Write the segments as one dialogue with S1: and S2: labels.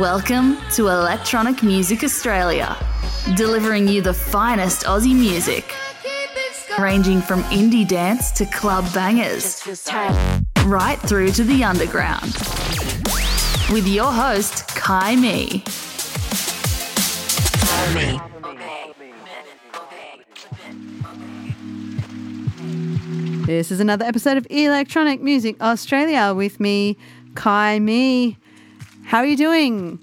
S1: Welcome to Electronic Music Australia, delivering you the finest Aussie music, ranging from indie dance to club bangers, right through to the underground. With your host, Kai Me.
S2: This is another episode of Electronic Music Australia with me, Kai Me. How are you doing?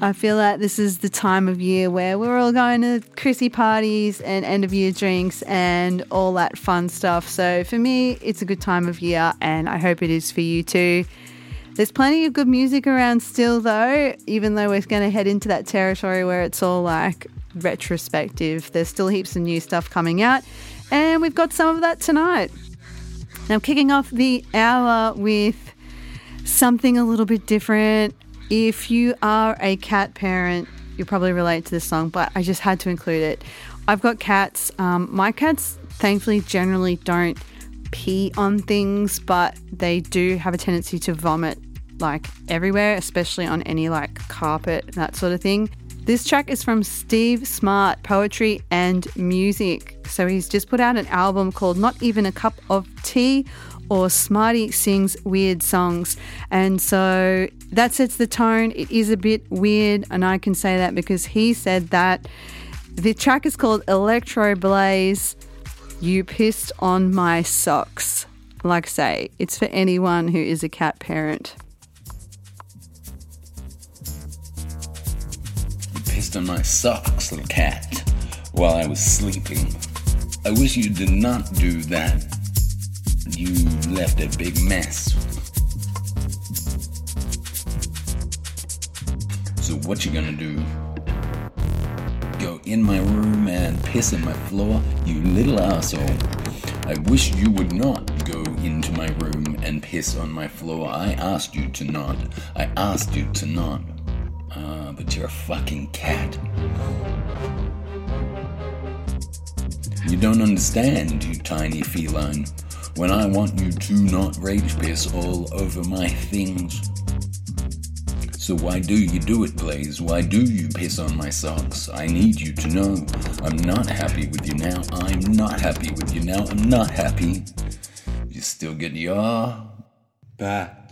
S2: I feel like this is the time of year where we're all going to Chrissy parties and end of year drinks and all that fun stuff. So for me, it's a good time of year and I hope it is for you too. There's plenty of good music around still though, even though we're going to head into that territory where it's all like retrospective. There's still heaps of new stuff coming out and we've got some of that tonight. Now, kicking off the hour with something a little bit different. If you are a cat parent, you probably relate to this song, but I just had to include it. I've got cats. Um, my cats, thankfully, generally don't pee on things, but they do have a tendency to vomit like everywhere, especially on any like carpet, that sort of thing. This track is from Steve Smart, Poetry and Music. So he's just put out an album called Not Even a Cup of Tea or Smarty Sings Weird Songs. And so that sets the tone. It is a bit weird, and I can say that because he said that. The track is called Electro Blaze. You pissed on my socks. Like I say, it's for anyone who is a cat parent.
S3: You pissed on my socks, little cat, while I was sleeping. I wish you did not do that you left a big mess. So what you gonna do? Go in my room and piss on my floor, you little asshole. I wish you would not go into my room and piss on my floor. I asked you to not. I asked you to not. Ah, but you're a fucking cat. You don't understand, you tiny feline when I want you to not rage piss all over my things. So why do you do it, Blaze? Why do you piss on my socks? I need you to know I'm not happy with you now. I'm not happy with you now. I'm not happy. You still get your back.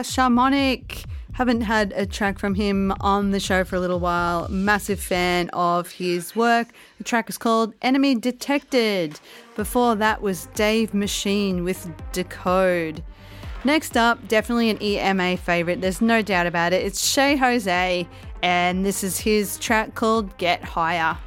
S4: Yeah, Sharmonic. Haven't had a track from him on the show for a little while. Massive fan of his work. The track is called Enemy Detected. Before that was Dave Machine with Decode. Next up, definitely an EMA favorite. There's no doubt about it. It's Che Jose, and this is his track called Get Higher.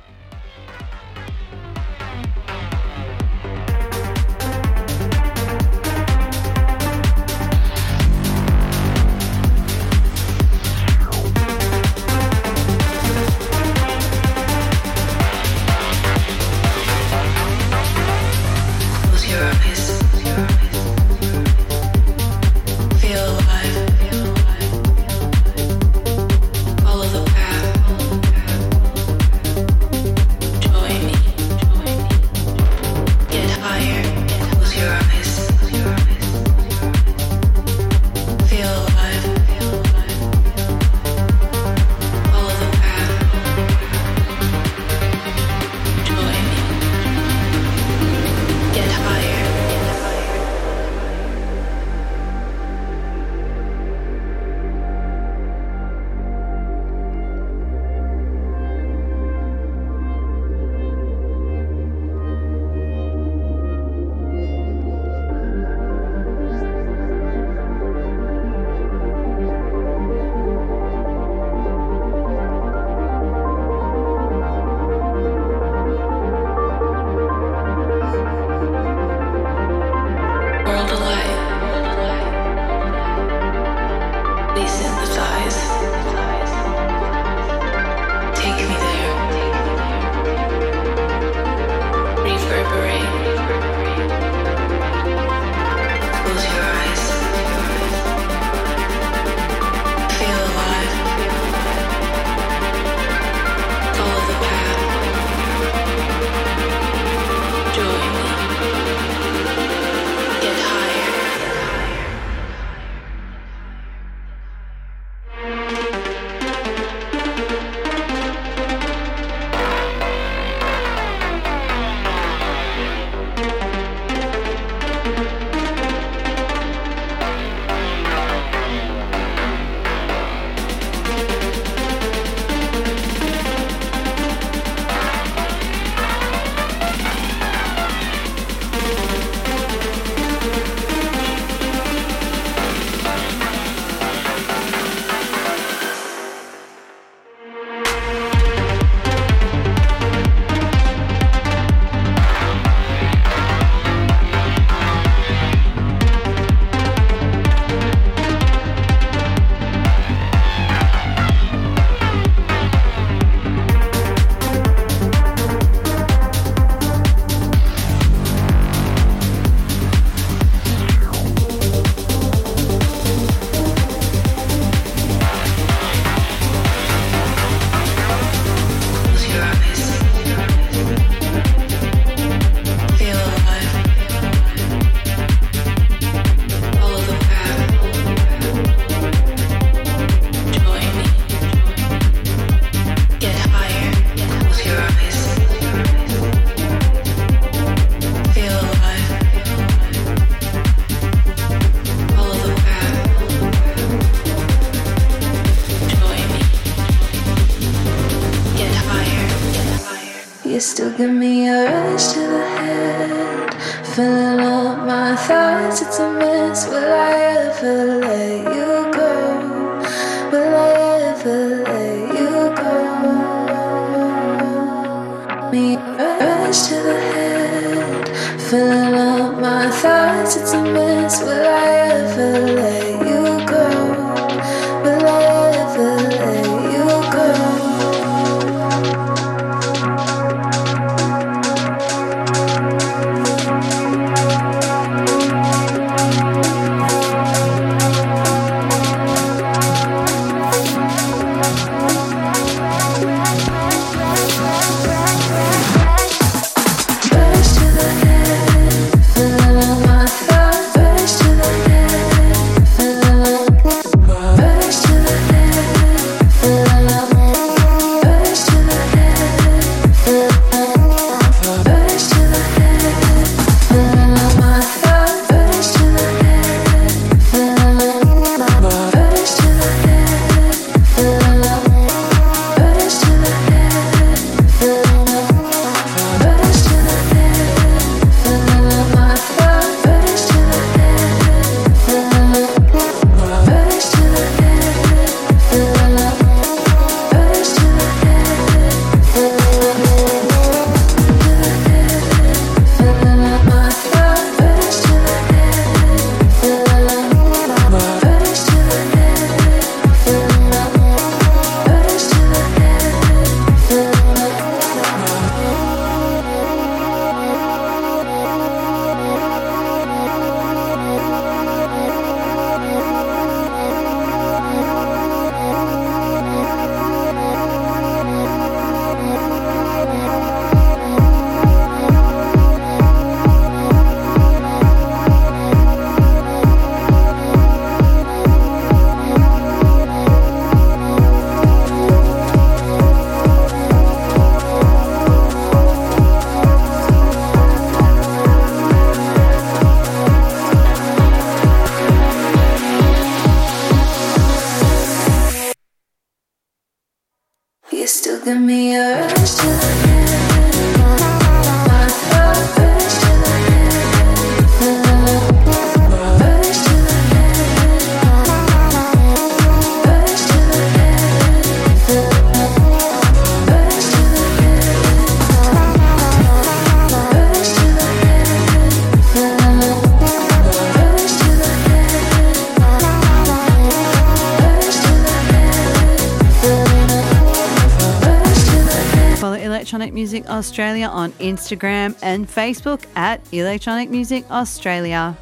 S2: Instagram and Facebook at Electronic Music Australia.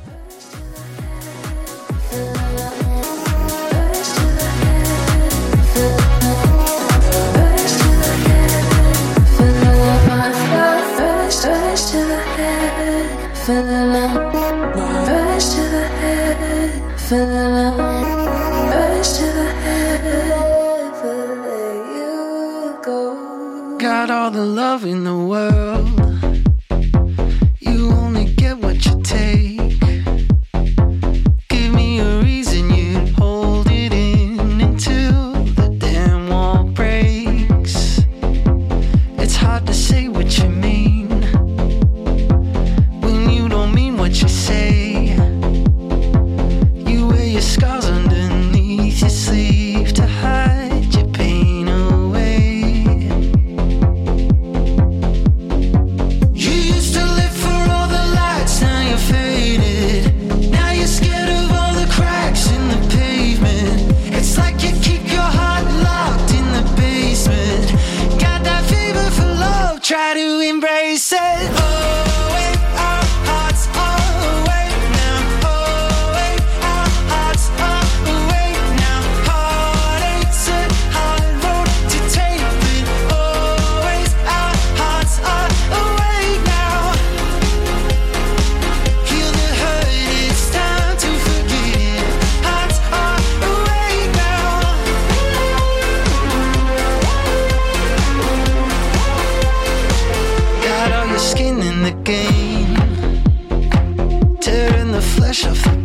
S5: Got all the love in the world tearing the flesh off the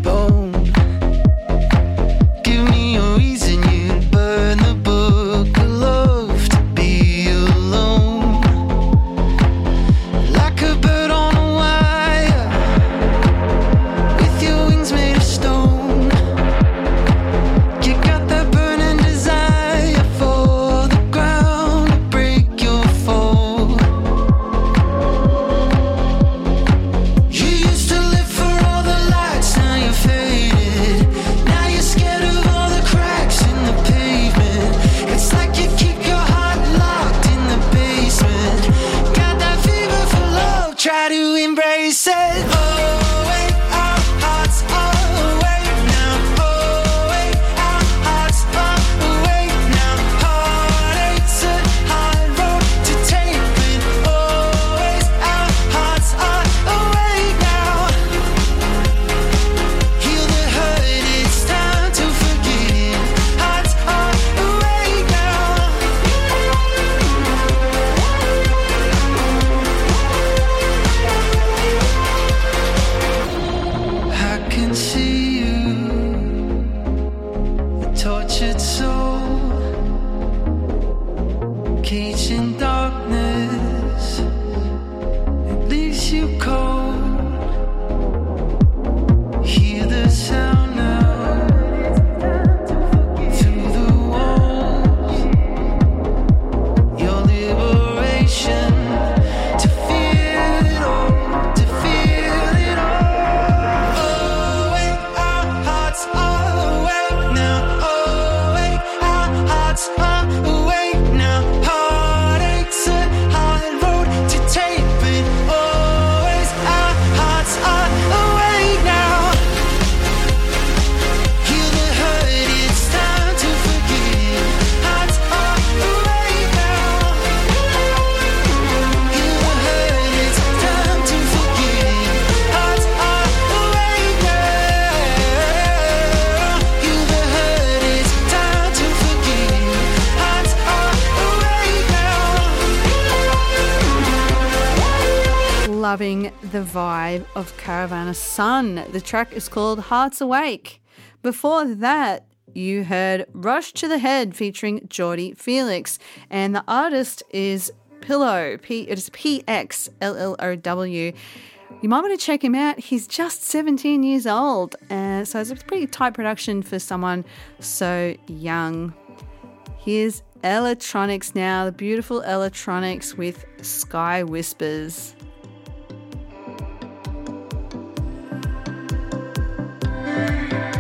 S5: the
S2: vibe of Caravana Sun. The track is called Hearts Awake. Before that, you heard Rush to the Head featuring Jordy Felix, and the artist is Pxllow. P- it is P X L L O W. You might want to check him out. He's just 17 years old, And so it's a pretty tight production for someone so young. Here's Ellatronix now, the beautiful Ellatronix with Sky Whispers. Bye.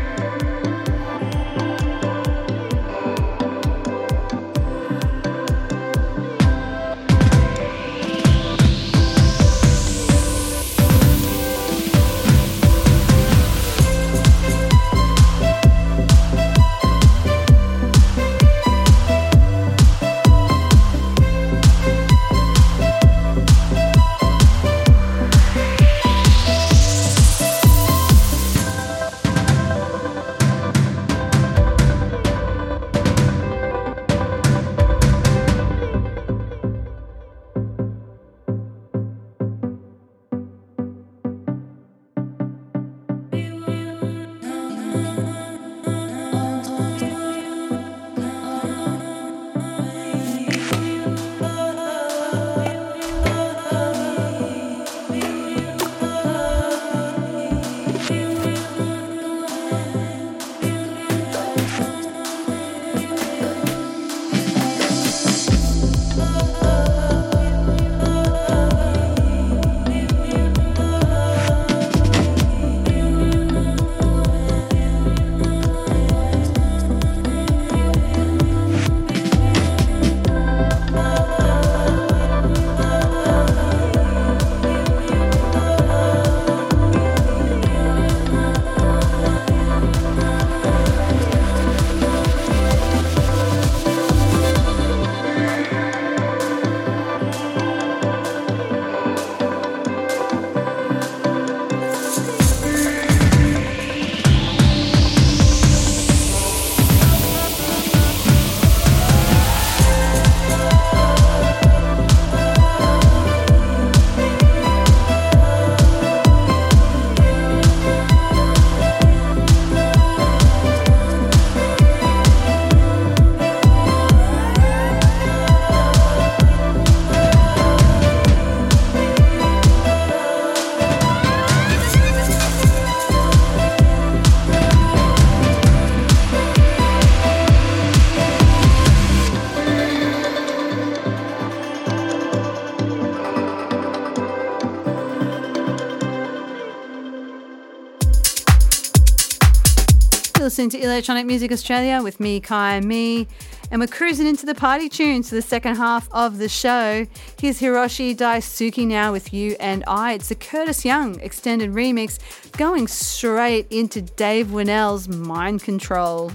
S2: Listening to Electronic Music Australia with me, Kai and Me, and we're cruising into the party tunes for the second half of the show. Here's Hiroshi Daisuki now with You and I. It's the Curtis Young extended remix going straight into Dave Winnel's Mind Control.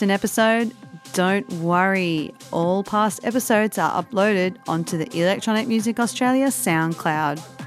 S2: Missed an episode? Don't worry. All past episodes are uploaded onto the Electronic Music Australia SoundCloud.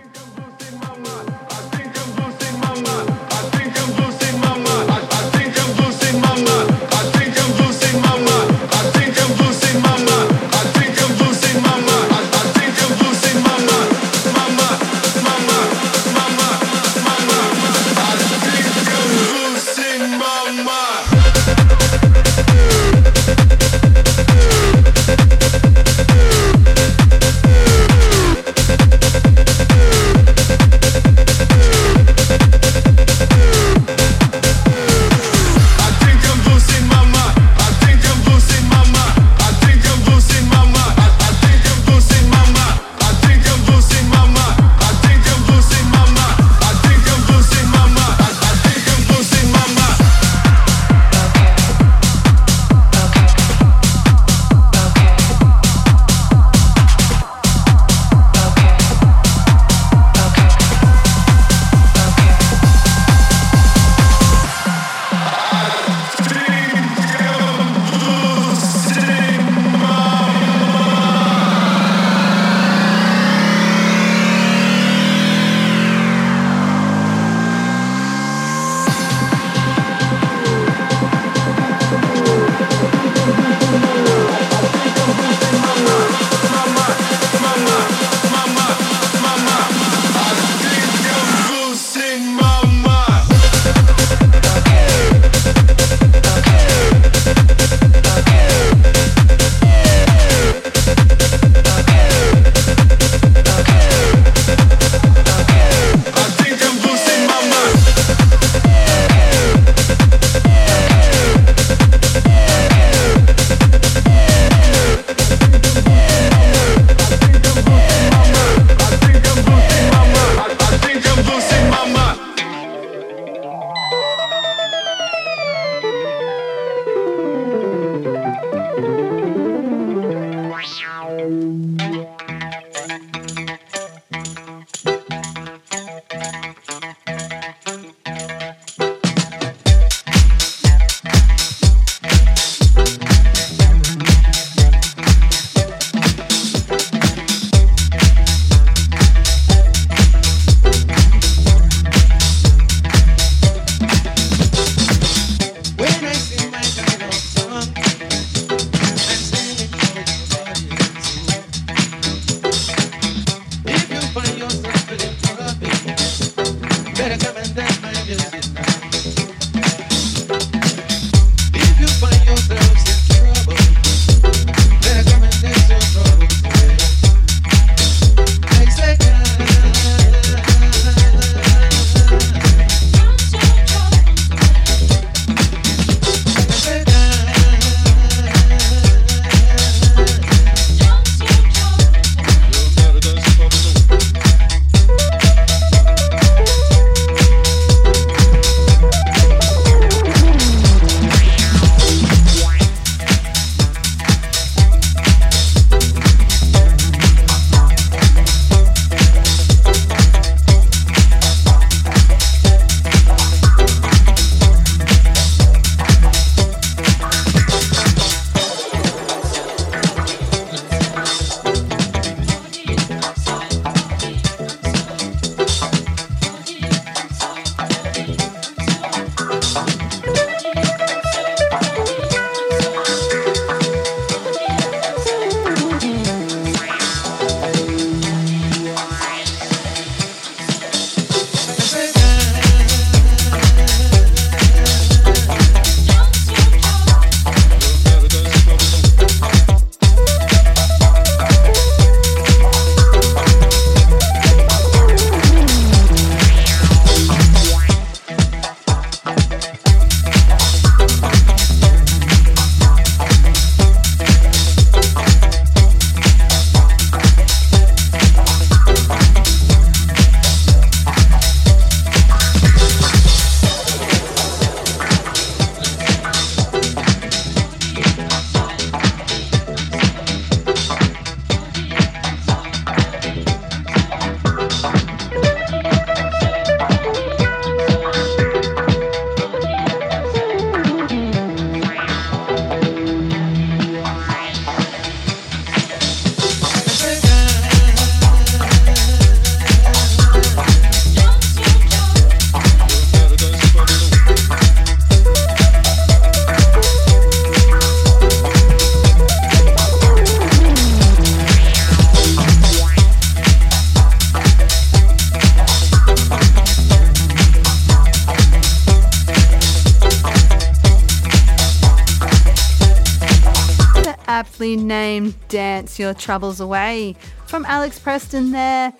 S2: Dance Your Troubles Away from Alex Preston there.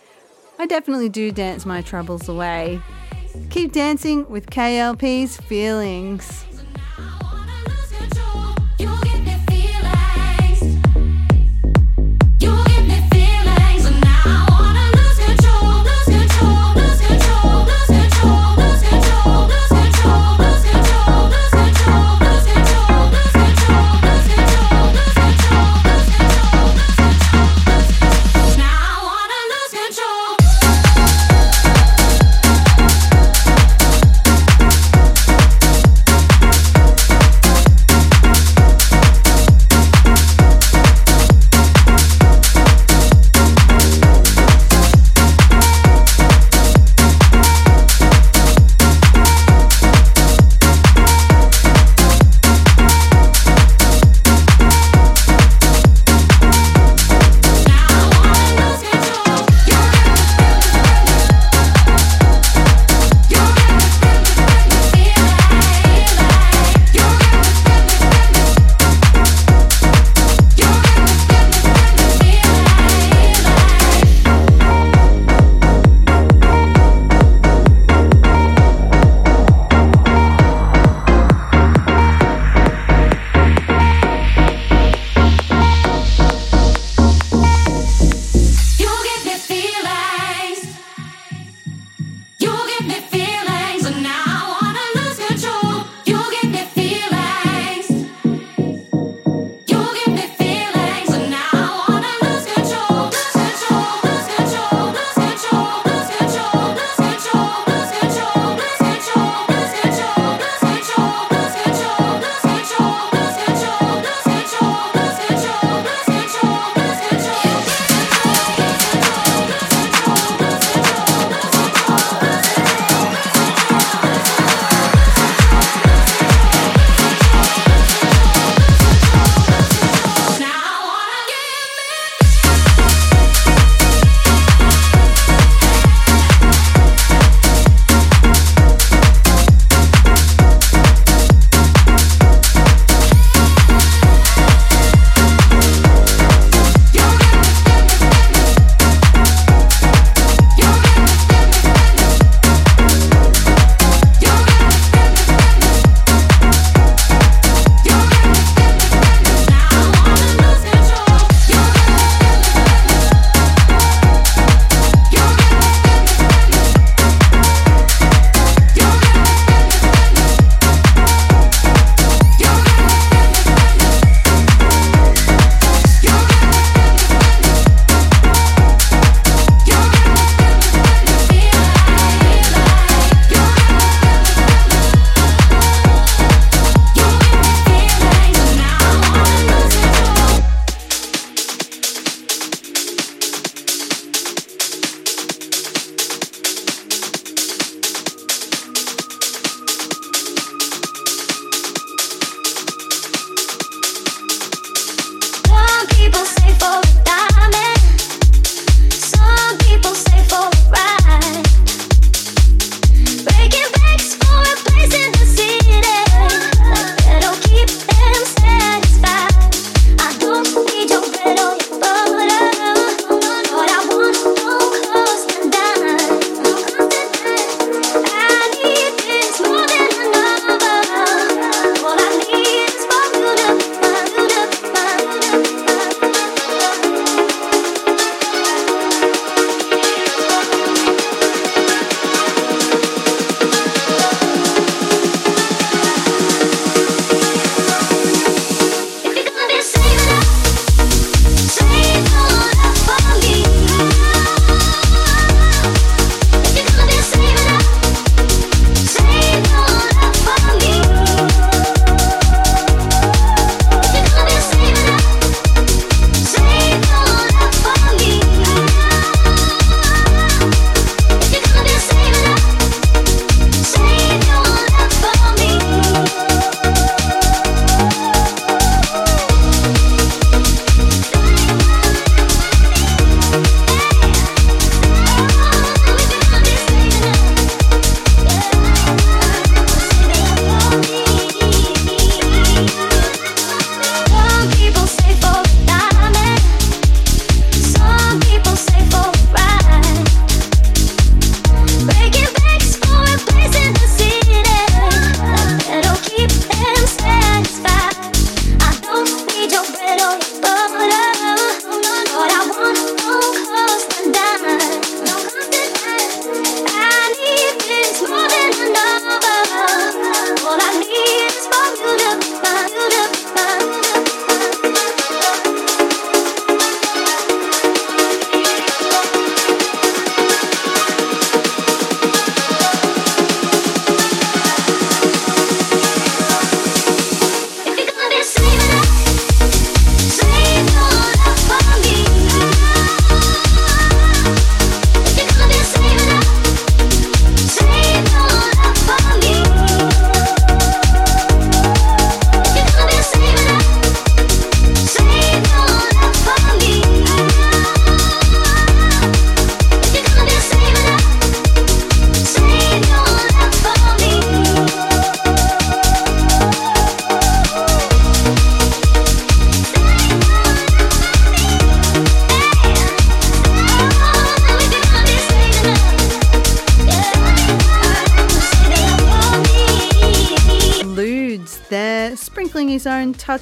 S2: I definitely do dance my troubles away. Keep dancing with KLP's feelings.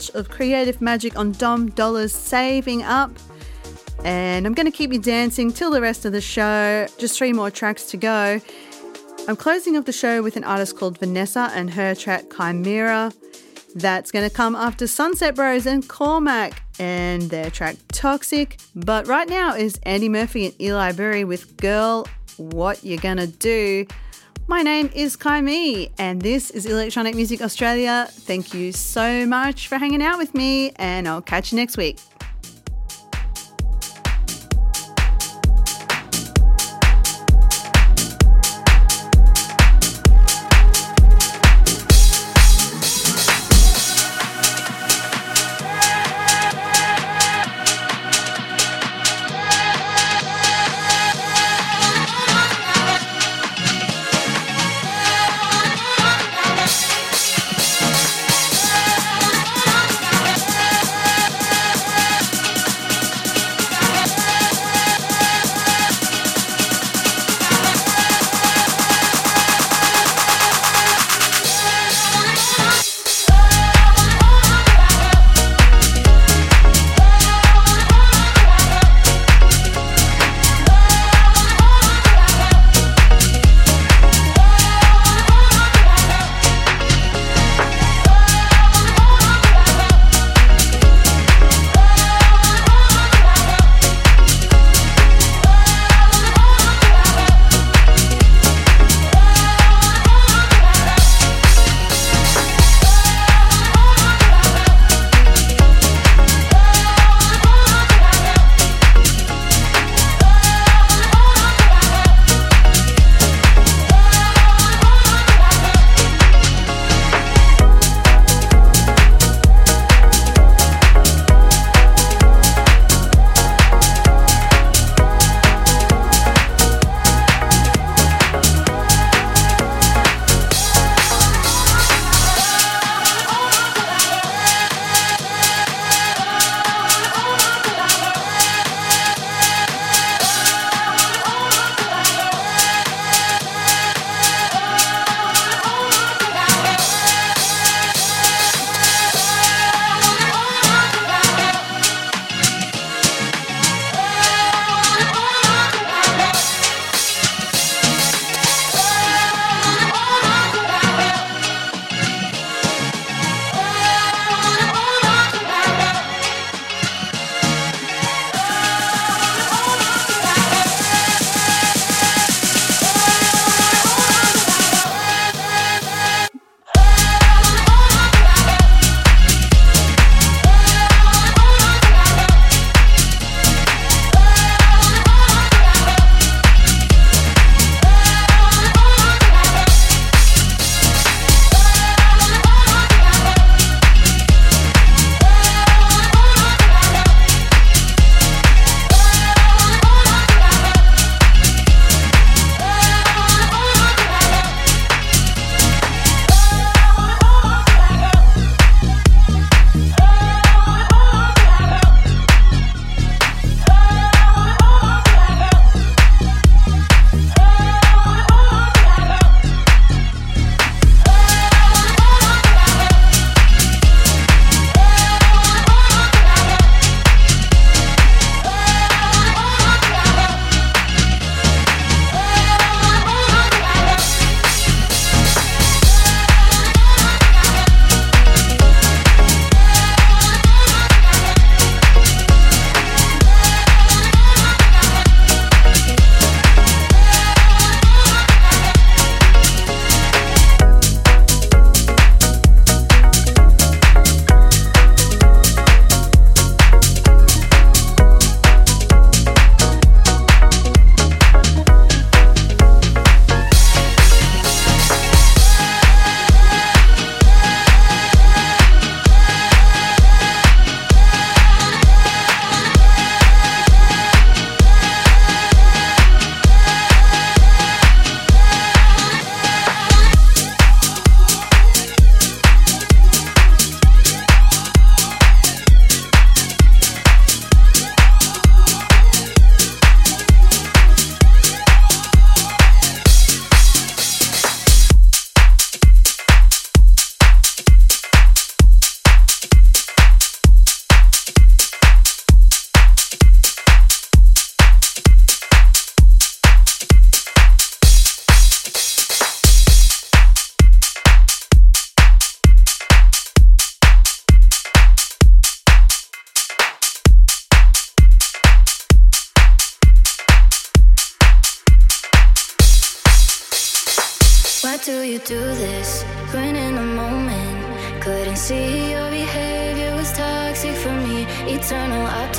S2: Touch of creative magic on Dom Dolla's Saving Up. And I'm going to keep you dancing till the rest of the show. Just three more tracks to go. I'm closing off the show with an artist called Vanessa and her track Chimera. That's going to come after Sunset Bros and Kormak and their track Toxic. But right now is Andy Murphy and Eli Bury with Girl, What You Gonna Do. My name is Kaimi, and this is Electronic Music Australia. Thank you so much for hanging out with me, and I'll catch you next week.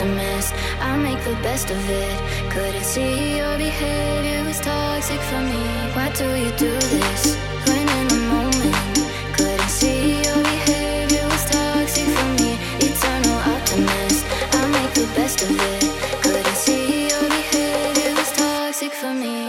S4: pessimist. I make the best of it. Couldn't see your behavior was toxic for me. Why do you do this when in the moment? Couldn't see your behavior was toxic for me. Eternal optimist. I make the best of it. Couldn't see your behavior was toxic for me.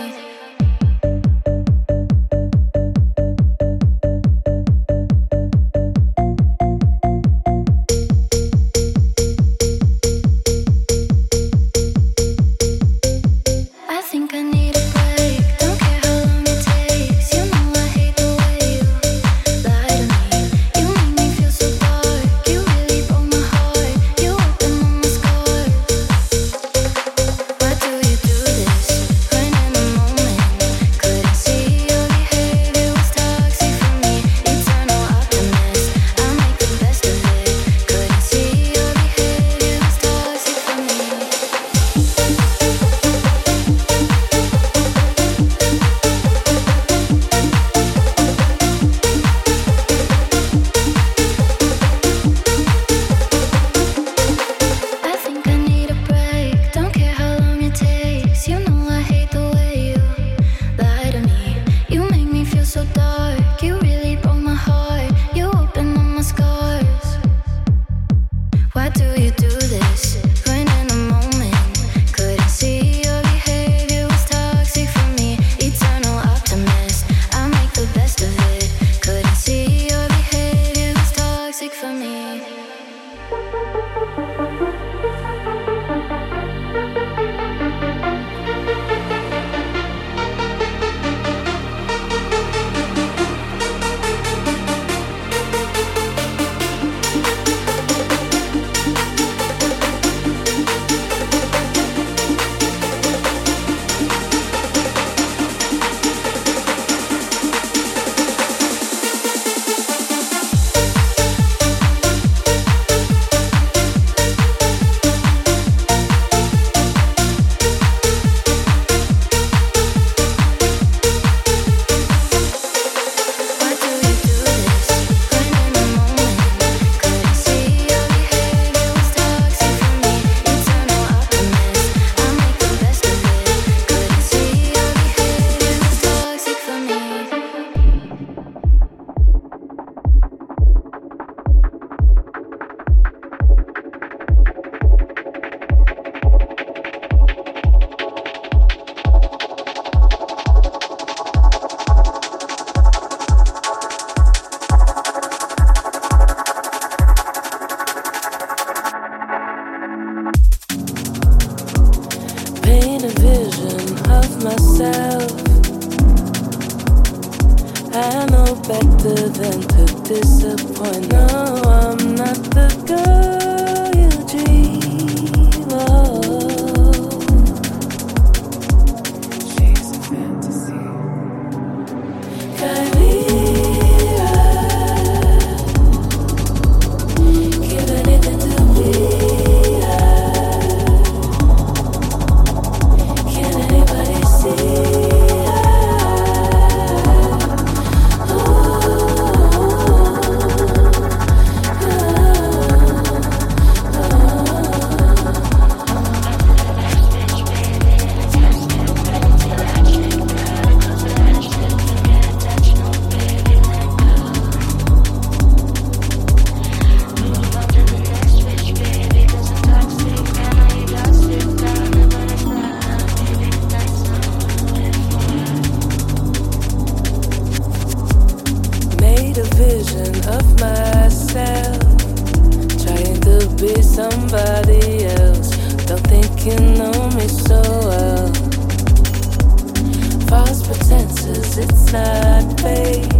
S4: it's not fate.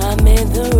S4: I'm in the
S1: room.